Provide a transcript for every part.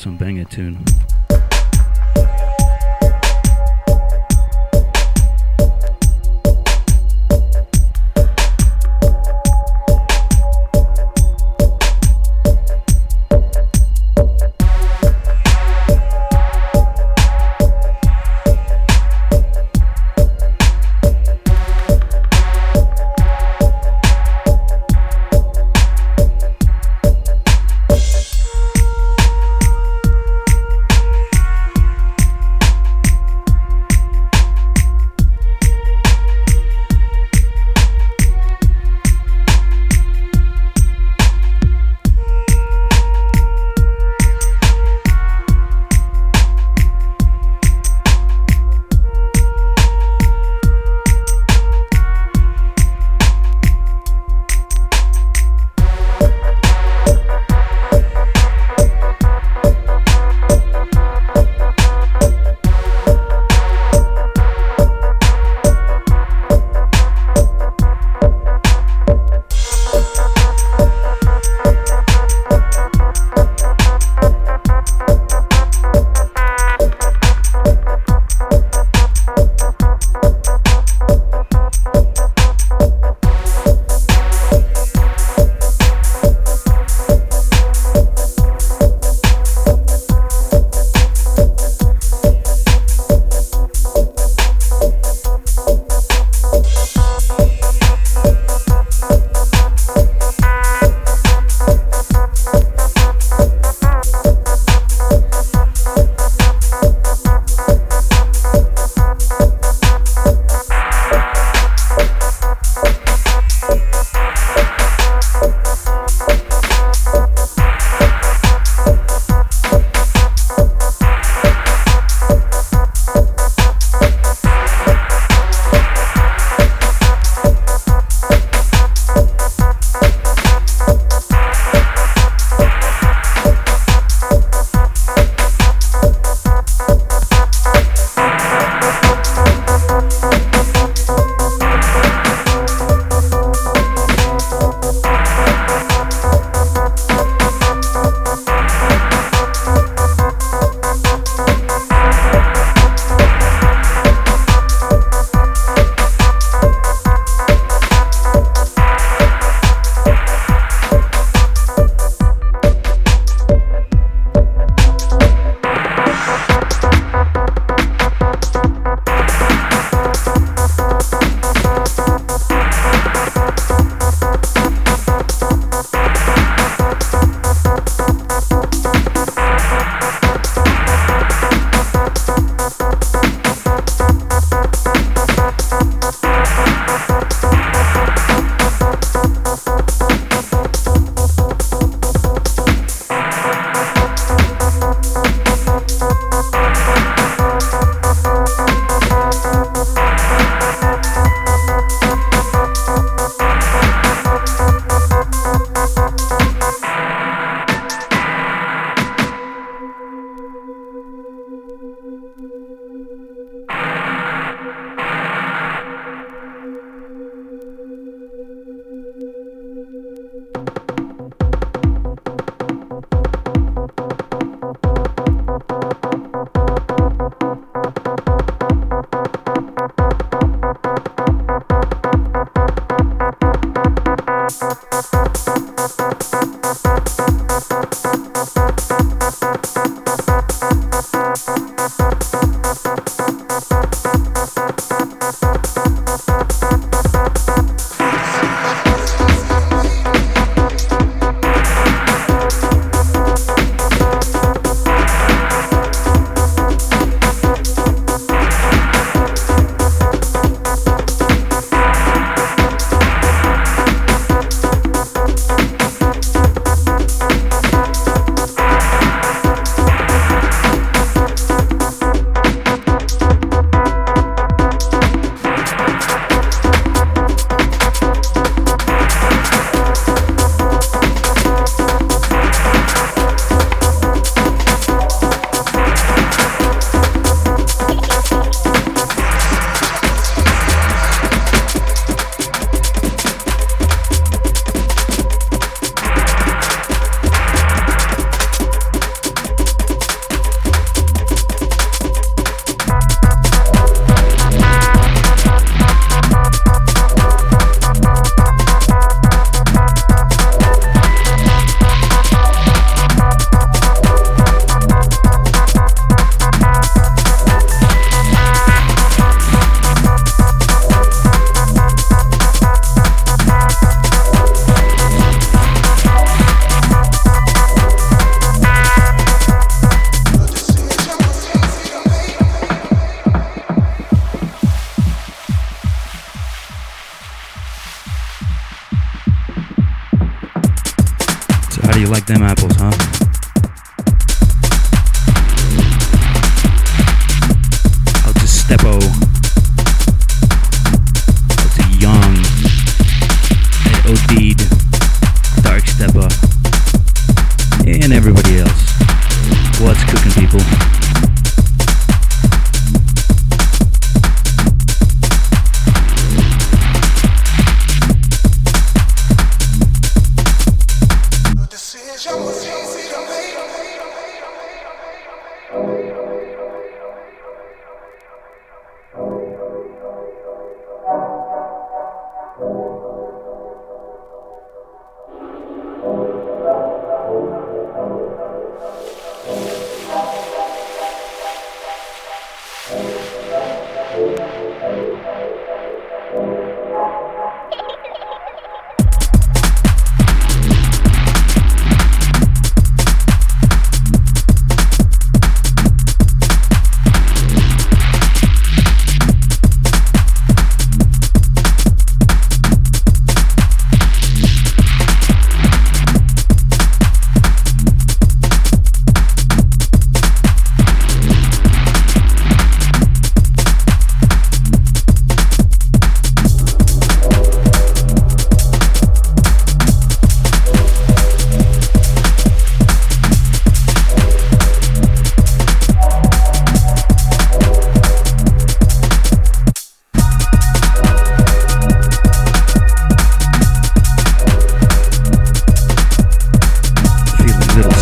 some banger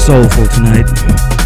soulful tonight.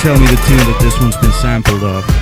tell me the tune that this one's been sampled off.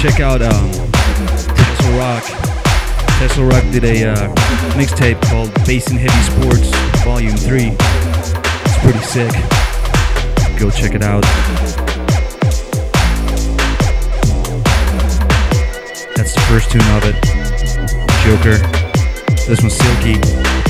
Check out um, Tes La Rok. Tesla Rock did a uh, mixtape called Basin Heavy Sports Volume 3. It's pretty sick. Go check it out. That's the first tune of it. Joker. This one's Silky.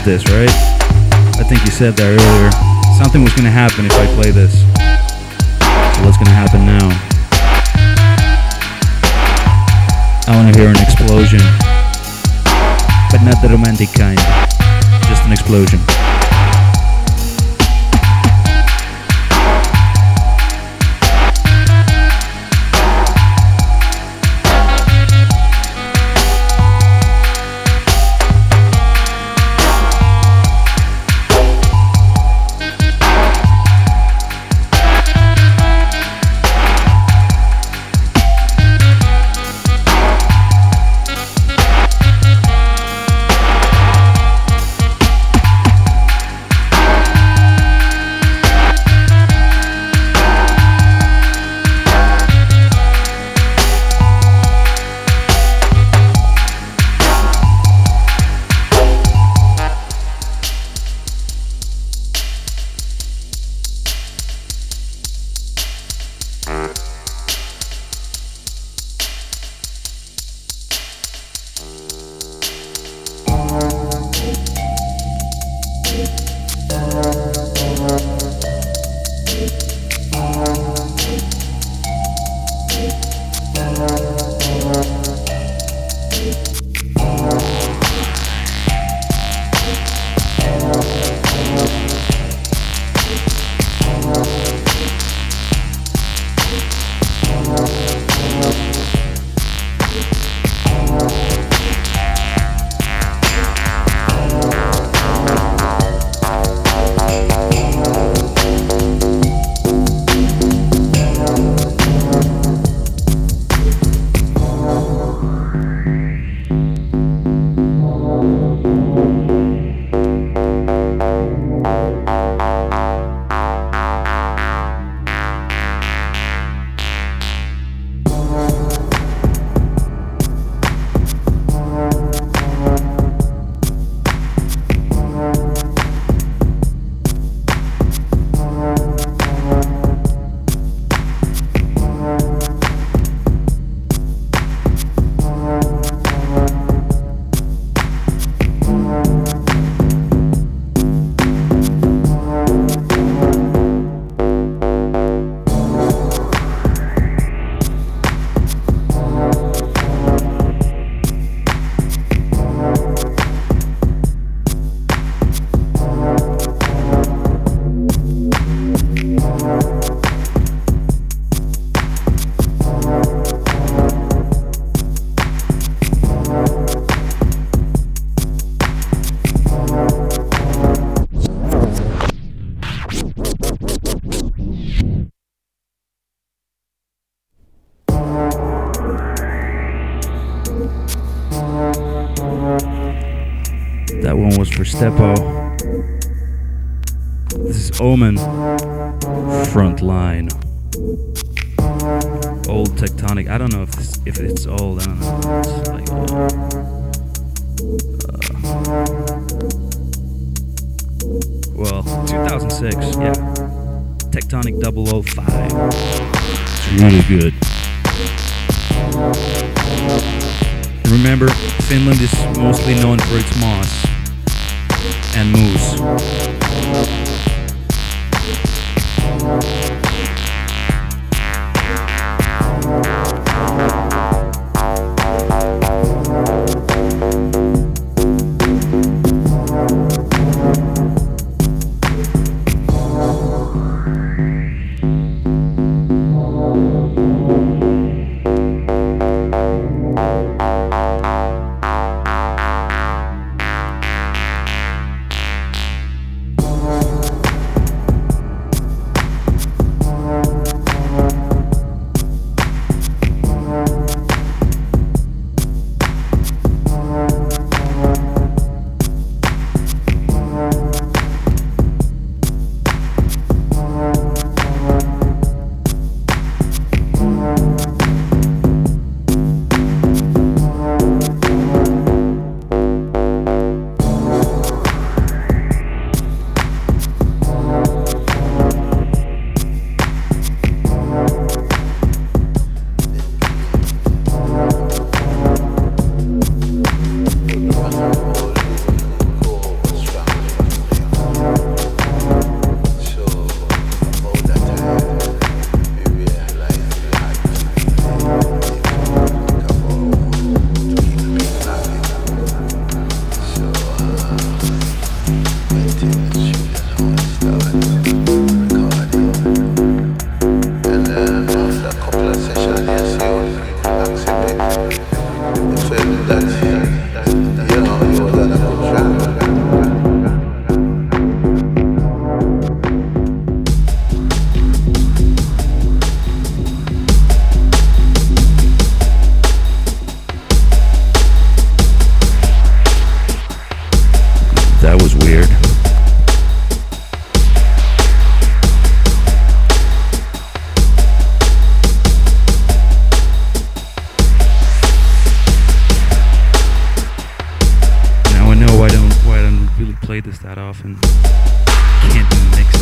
This, right? I think you said that earlier. Something was gonna happen if I play this. So what's gonna happen now? I wanna hear an explosion. But not the romantic kind. Just an explosion. Stepo. This is Omen. Frontline. Old tectonic. I don't know if this, if it's old. I don't know. It's like. Uh, well, 2006. Yeah. Tectonic 005. It's really good. Remember, Finland is mostly known for its moss and moose. Can't mix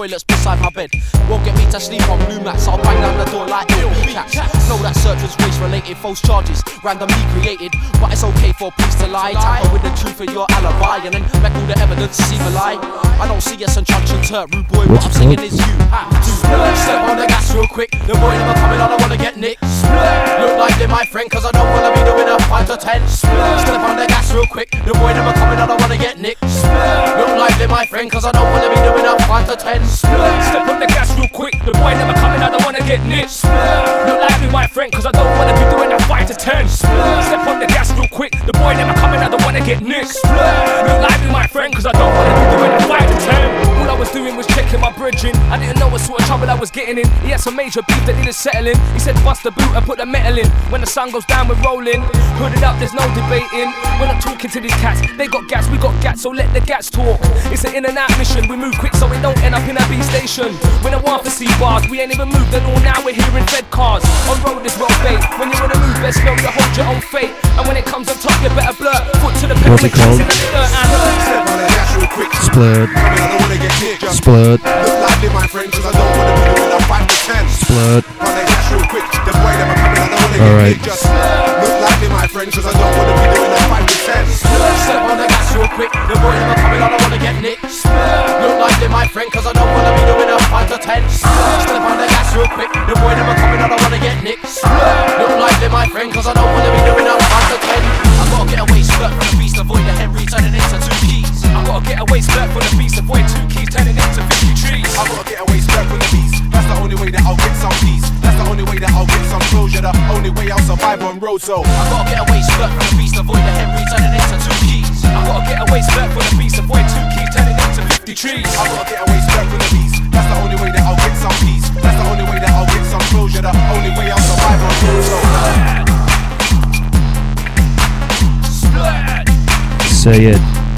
toilets beside my bed. Won't get me to sleep on blue mats. I'll bang down the door like ill cats. Know that search was race related. False charges randomly created. But it's okay for police to lie. Tamper with the truth of your alibi and then make all the evidence seem a lie. I don't see us instructions hurt. Rude boy, what I'm it singing is you have step on the gas real quick. The boy never coming. I don't wanna get nicked. Look like they my friend, cause I don't wanna be doing a 5 to 10. Step on the gas real quick. The boy never coming. Out I wanna get nicked. Look like they my friend, cause I don't wanna be doing a 5 to 10. Step on the gas real quick, the boy never coming, I don't wanna get nicked. Look like me, my friend, cause I don't wanna be doing a 5 to 10. Step on the gas real quick, the boy never coming, I don't wanna get nicked. Look like me, my friend, cause I don't wanna be doing a 5 to 10. All I was doing was checking my bridging. I didn't know what sort of trouble I was getting in. He had some major beef that needed settling. He said, bust the boot and put the metal in. When the sun goes down, we're rolling. Hood it up, there's no debating. We're not talking to these cats. They got gas, we got gas, so let the gats talk. It's an in and out mission. We move quick so we don't end up in a B station. When I want to see bars, we ain't even moved and all now we're hearing fed cars. On road is well bait. When you're in a move, best know you hold your own fate. And when it comes on top, you better blur. Foot to the pedal, What's it with kicks called? in the dirt and Step on the gas real quick. Splurd. Coming, I don't wanna get nicked. Just look lively, my friend, cause I don't wanna be doing a 5 to 10. Splurd. On the gas real quick. The boy them are coming, I don't wanna get Alright. nicked. Just look lively, my friend, cause I don't wanna be doing a 5 to 10. Step on the gas real quick. The boy never coming, I don't wanna get nicked. Look like they my friend, cause I don't wanna be doing a 5 to 10. Step on the gas real quick. The boy never coming, I don't wanna get nicked. Look like they my friend, cause I don't wanna be doing a 5 to 10. Gotta get away, skirt from the beast, avoid the Henry turning into two keys. I gotta get away, skirt for the beast, avoid two keys turning into 50 trees. I gotta get away straight from the beast. That's the only way that I'll get some peace. That's the only way that I'll get some closure. The only way I'll survive on road. So I gotta get away, skirt from the beast, avoid the Henry turning into two keys. I gotta get away, skirt for the beast, avoid two keys turning into 50 trees. I gotta get away straight from the beast. That's the only way that I'll get some peace. That's the only way that I'll get some closure. The only way I'll survive on road. So Say it.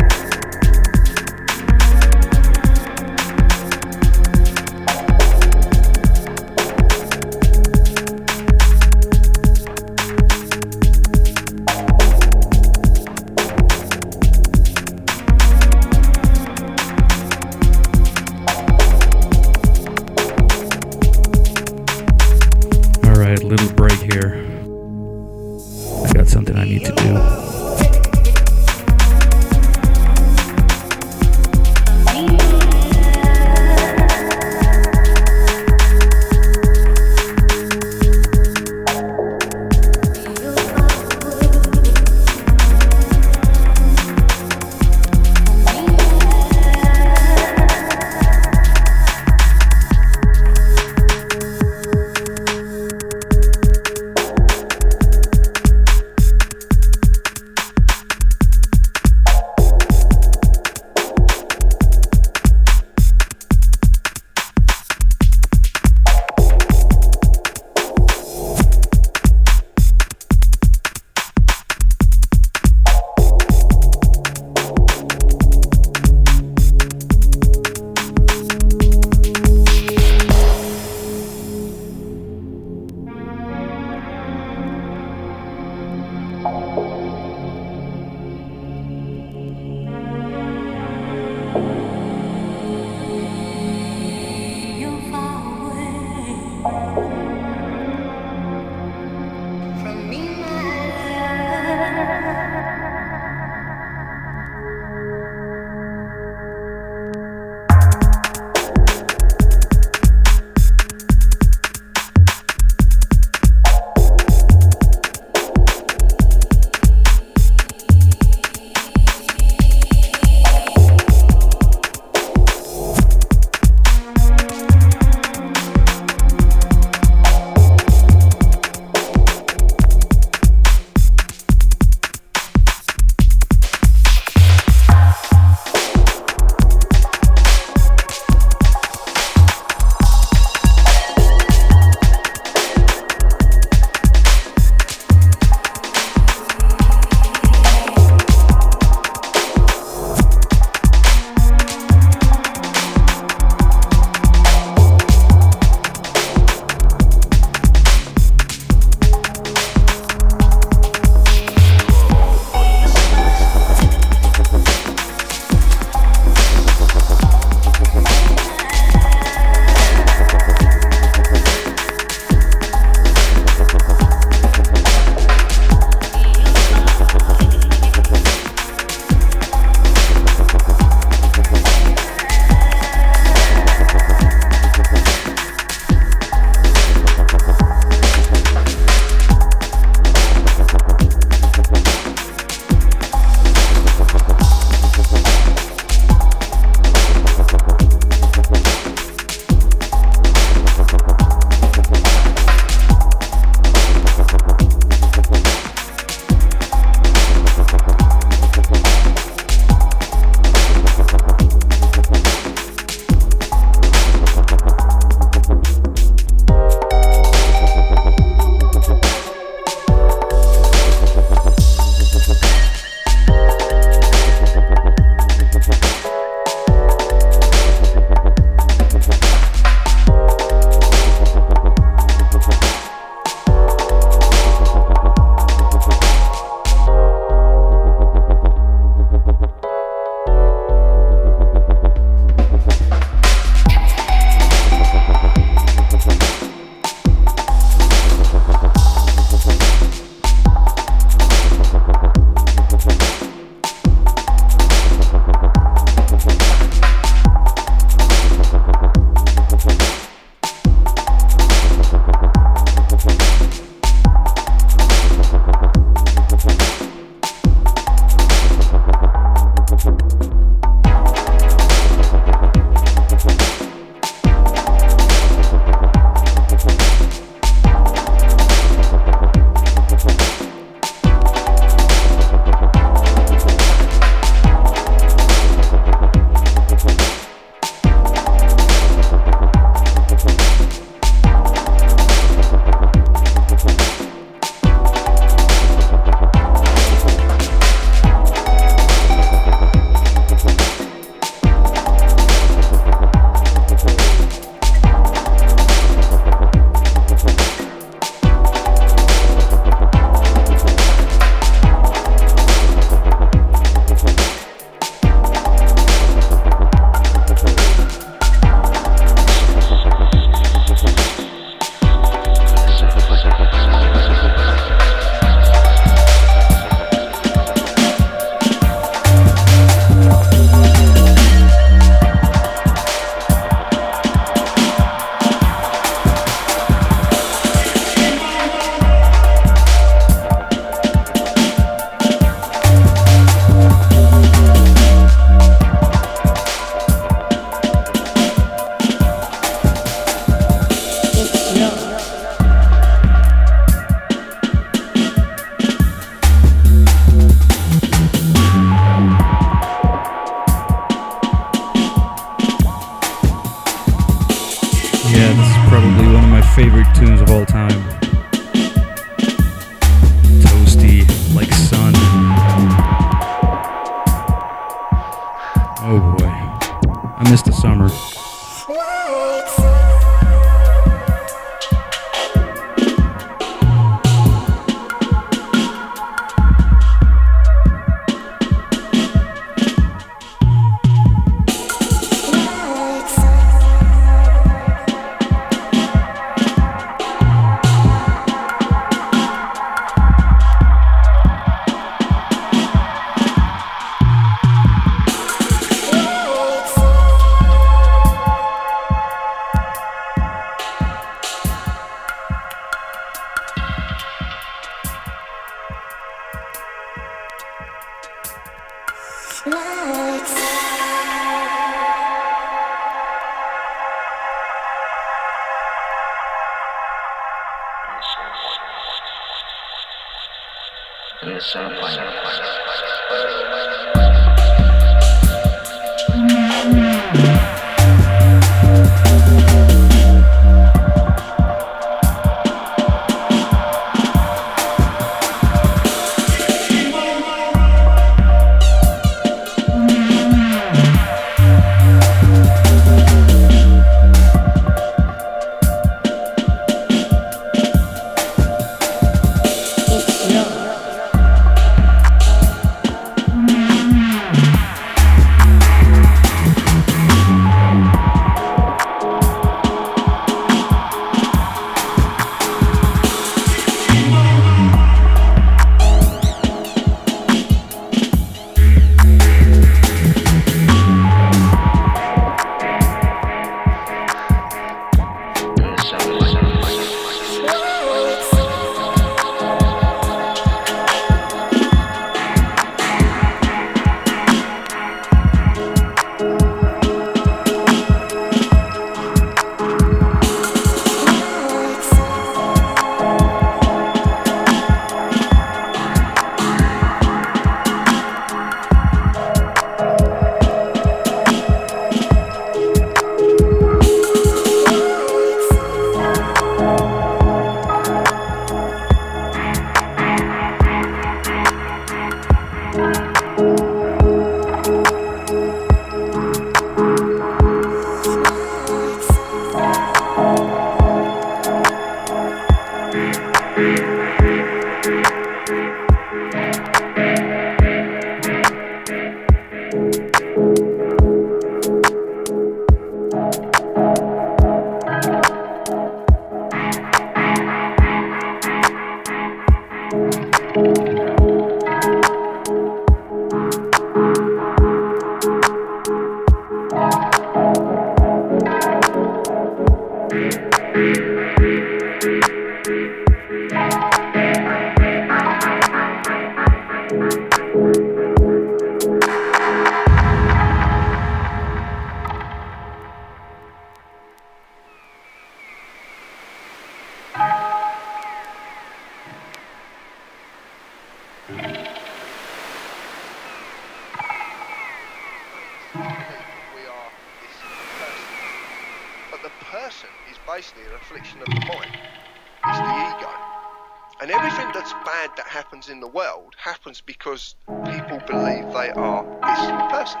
Because people believe they are this person.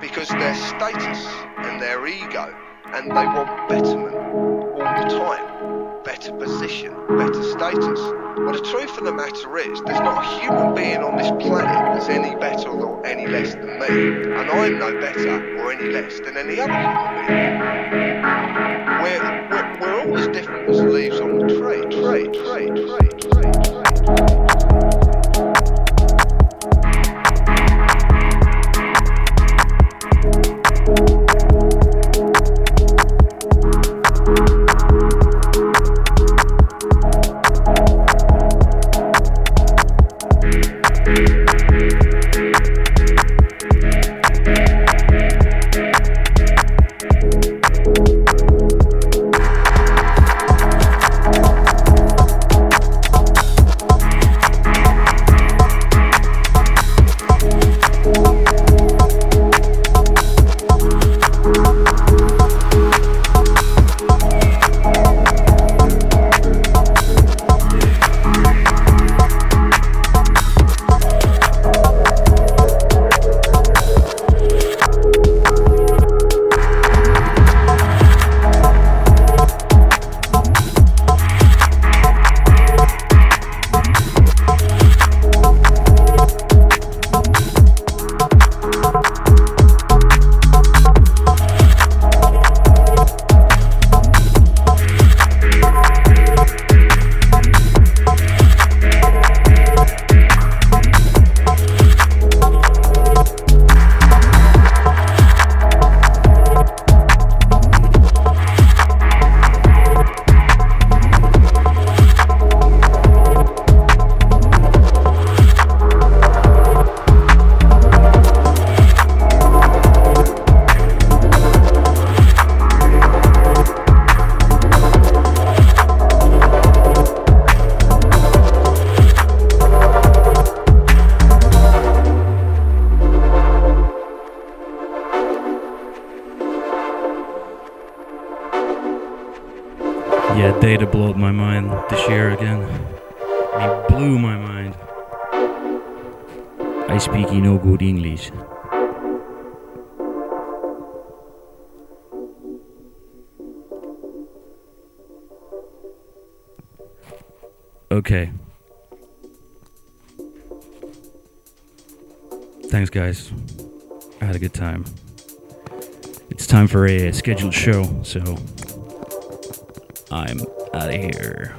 Because their status and their ego, and they want betterment all the time. Better position, better status. Well, the truth of the matter is, there's not a human being on this planet that's any better or any less than me. And I'm no better or any less than any other human being. We're, we're, we're all as different as leaves on the tree, tree, tree, tree, tree, tree. Show, so I'm out of here.